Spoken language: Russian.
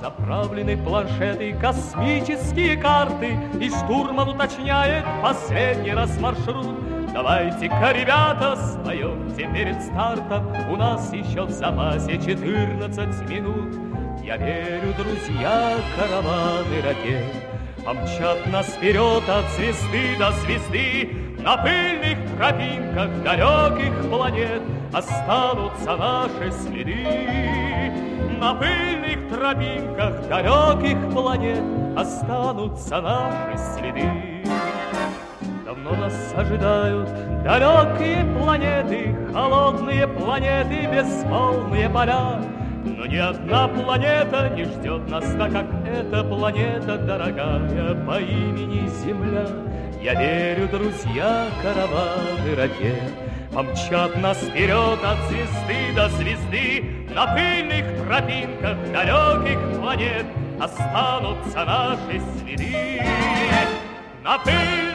Заправлены планшеты, космические карты, И штурман уточняет последний раз маршрут. Давайте-ка, ребята, споемте перед стартом, У нас еще в запасе 14 минут. Я верю, друзья, караваны ракет Помчат нас вперед от звезды до звезды, На пыльных тропинках далеких планет Останутся наши следы. На пыльных тропинках далеких планет Останутся наши следы. Давно нас ожидают далекие планеты, Холодные планеты, бесполные поля, но ни одна планета не ждет нас так, как эта планета дорогая по имени Земля. Я верю, друзья, караваны ракет Помчат нас вперед от звезды до звезды На пыльных тропинках далеких планет Останутся наши следы. На пыльных